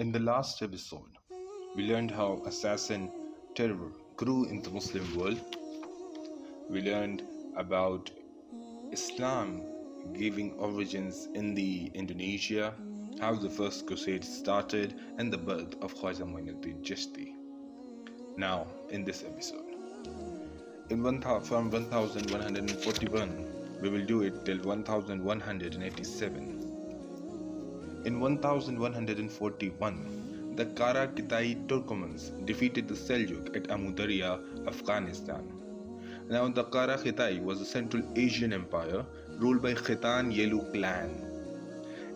In the last episode, we learned how assassin terror grew in the Muslim world. We learned about Islam giving origins in the Indonesia, how the first crusade started, and the birth of Khwaja Muinuddin Chishti. Now, in this episode, in one thou- from 1141, we will do it till 1187. In 1141, the Kara Khitai Turkomans defeated the Seljuk at Amudarya, Afghanistan. Now, the Kara Khitai was a Central Asian empire ruled by Khitan Yelu clan.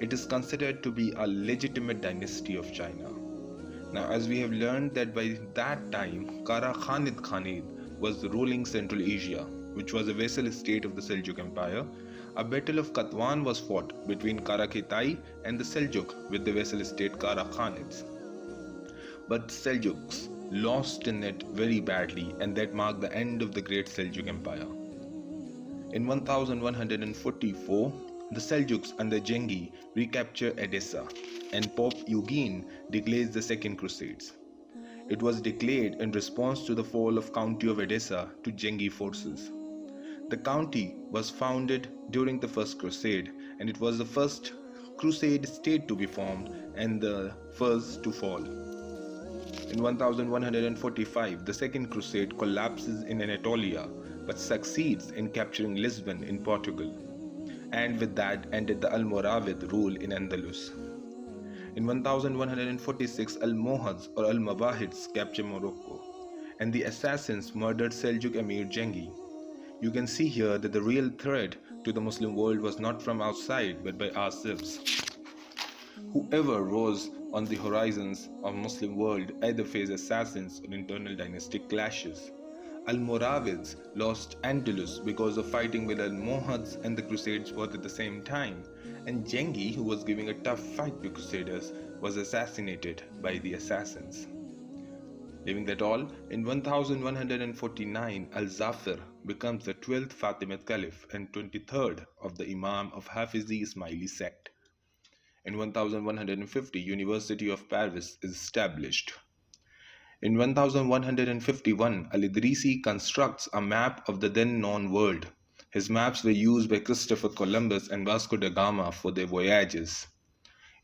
It is considered to be a legitimate dynasty of China. Now, as we have learned that by that time, Kara Khanid Khanid was ruling Central Asia, which was a vassal state of the Seljuk Empire. A battle of Katwan was fought between Kara Khitai and the Seljuk with the vassal state Kara Khanids. But Seljuks lost in it very badly, and that marked the end of the Great Seljuk Empire. In 1144, the Seljuks under Zengi recapture Edessa, and Pope Eugene declares the Second Crusades. It was declared in response to the fall of County of Edessa to Zengi's forces. The county was founded during the First Crusade, and it was the first crusade state to be formed and the first to fall. In 1145, the Second Crusade collapses in Anatolia but succeeds in capturing Lisbon in Portugal, and with that ended the Almoravid rule in Andalus. In 1146, Almohads or Almowahids capture Morocco, and the assassins murdered Seljuk Emir Zengi. You can see here that the real threat to the Muslim world was not from outside but by ourselves. Whoever rose on the horizons of Muslim world either faced assassins or internal dynastic clashes. Almoravids lost Andalus because of fighting with Almohads and the Crusades both at the same time, and Zengi, who was giving a tough fight to Crusaders, was assassinated by the assassins. Leaving that all, in 1149, Al Zafir becomes the 12th Fatimid Caliph and 23rd of the Imam of Hafizi Ismaili sect. In 1150, University of Paris is established. In 1151, Al-Idrisi constructs a map of the then known world. His maps were used by Christopher Columbus and Vasco da Gama for their voyages.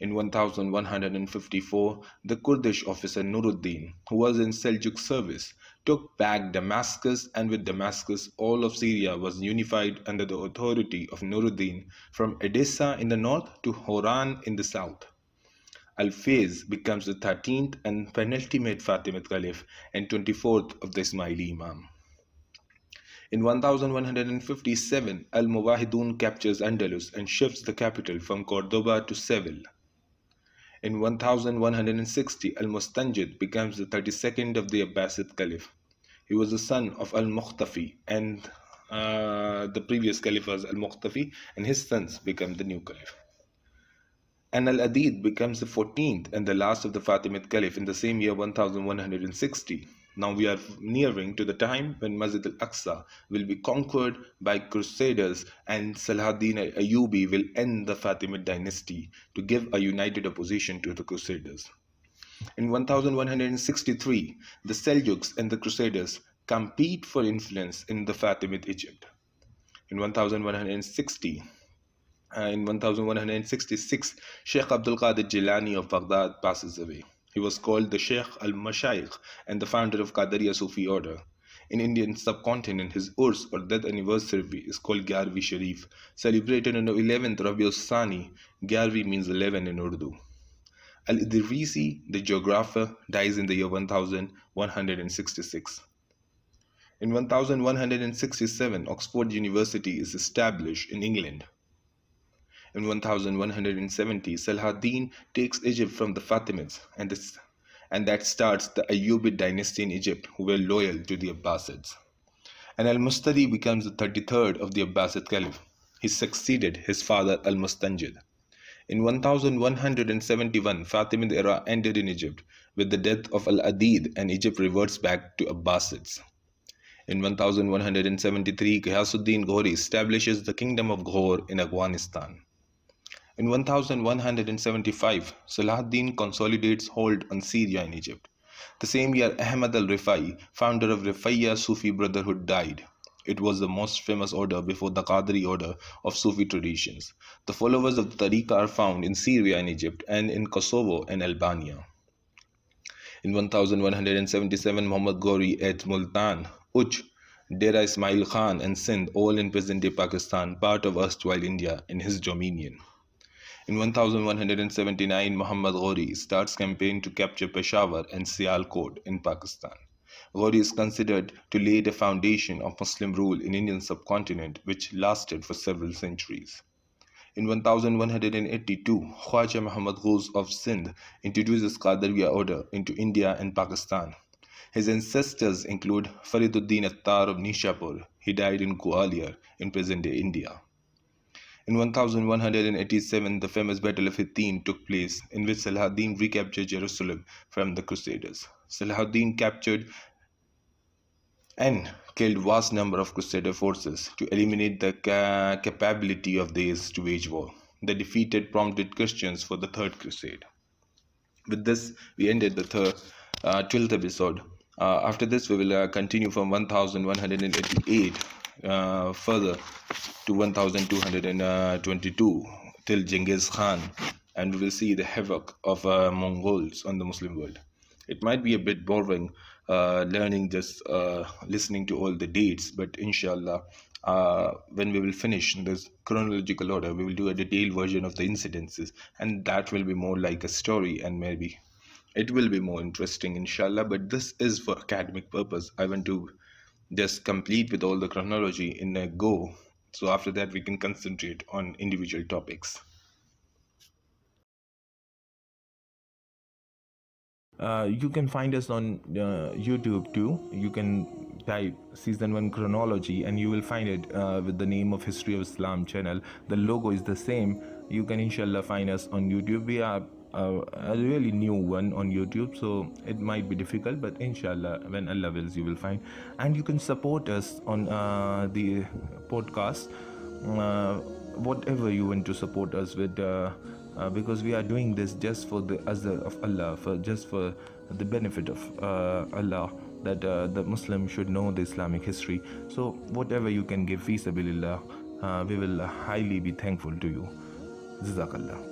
In 1154, the Kurdish officer Nuruddin, who was in Seljuk service, took back Damascus, and with Damascus, all of Syria was unified under the authority of Nuruddin from Edessa in the north to Horan in the south. Al-Faiz becomes the 13th and penultimate Fatimid Caliph and 24th of the Ismaili Imam. In 1157, Al-Muwahidun captures Andalus and shifts the capital from Cordoba to Seville. In 1160, Al-Mustanjid becomes the 32nd of the Abbasid Caliph. He was the son of Al-Mukhtafi and uh, the previous Caliph was Al-Mukhtafi and his sons become the new Caliph. And Al-Adid becomes the 14th and the last of the Fatimid Caliph in the same year 1160. Now we are nearing to the time when Masjid al-Aqsa will be conquered by crusaders and Salahuddin Ayyubi will end the Fatimid dynasty to give a united opposition to the crusaders. In 1163, the Seljuks and the crusaders compete for influence in the Fatimid Egypt. In 1160, uh, in 1166, Sheikh Abdul Qadir Jilani of Baghdad passes away. He was called the Sheikh al Mashayikh and the founder of Qadariya Sufi order. In Indian subcontinent, his Urs or death anniversary is called Gyarvi Sharif, celebrated on the 11th Rabiul Sani. Gyarvi means 11 in Urdu. Al Idrisi, the geographer, dies in the year 1166. In 1167, Oxford University is established in England. In 1170, Salahuddin takes Egypt from the Fatimids, and, this, and that starts the Ayyubid dynasty in Egypt, who were loyal to the Abbasids. And Al Mustadi becomes the 33rd of the Abbasid Caliph. He succeeded his father Al Mustanjid. In 1171, Fatimid era ended in Egypt with the death of Al Adid, and Egypt reverts back to Abbasids. In 1173, Ghiyasuddin Ghori establishes the kingdom of Ghor in Afghanistan. In 1175, Salahuddin consolidates hold on Syria and Egypt. The same year, Ahmad al Rifai, founder of Rifaiya Sufi Brotherhood, died. It was the most famous order before the Qadri order of Sufi traditions. The followers of the Tariqa are found in Syria and Egypt and in Kosovo and Albania. In 1177, Muhammad Ghori at Multan, Uch, Dera Ismail Khan and Sindh, all in present-day Pakistan, part of erstwhile India, in his dominion. In 1179, Muhammad Ghori starts campaign to capture Peshawar and Sialkot in Pakistan. Ghori is considered to lay the foundation of Muslim rule in Indian subcontinent which lasted for several centuries. In 1182, Khwaja Muhammad Ghuz of Sindh introduces Qadariya order into India and Pakistan. His ancestors include Fariduddin Attar of Nishapur. He died in Gwalior in present-day India. In 1187, the famous Battle of Hattin took place, in which Salahuddin recaptured Jerusalem from the Crusaders. Salahuddin captured and killed vast number of Crusader forces to eliminate the ca capability of theirs to wage war. The defeated prompted Christians for the Third Crusade. With this, we ended the third, uh, 12th episode. Uh, after this, we will uh, continue from 1188 uh, further to 1222 till Genghis Khan and we will see the havoc of uh, Mongols on the Muslim world. It might be a bit boring uh, learning just uh, listening to all the dates, but inshallah, uh, when we will finish this chronological order, we will do a detailed version of the incidences, and that will be more like a story and maybe it will be more interesting inshallah but this is for academic purpose i want to just complete with all the chronology in a go. So after that we can concentrate on individual topics. Uh, you can find us on uh, youtube too. You can type season 1 chronology and you will find it uh, with the name of history of islam channel. The logo is the same. You can inshallah find us on youtube. We are uh, a really new one on YouTube, so it might be difficult, but inshallah, when Allah wills, you will find. And you can support us on uh, the podcast, uh, whatever you want to support us with, uh, uh, because we are doing this just for the azhar of Allah, for just for the benefit of uh, Allah. That the Muslim should know the Islamic history. So, whatever you can give, fi sabilillah, we will highly be thankful to you. Jazakallah.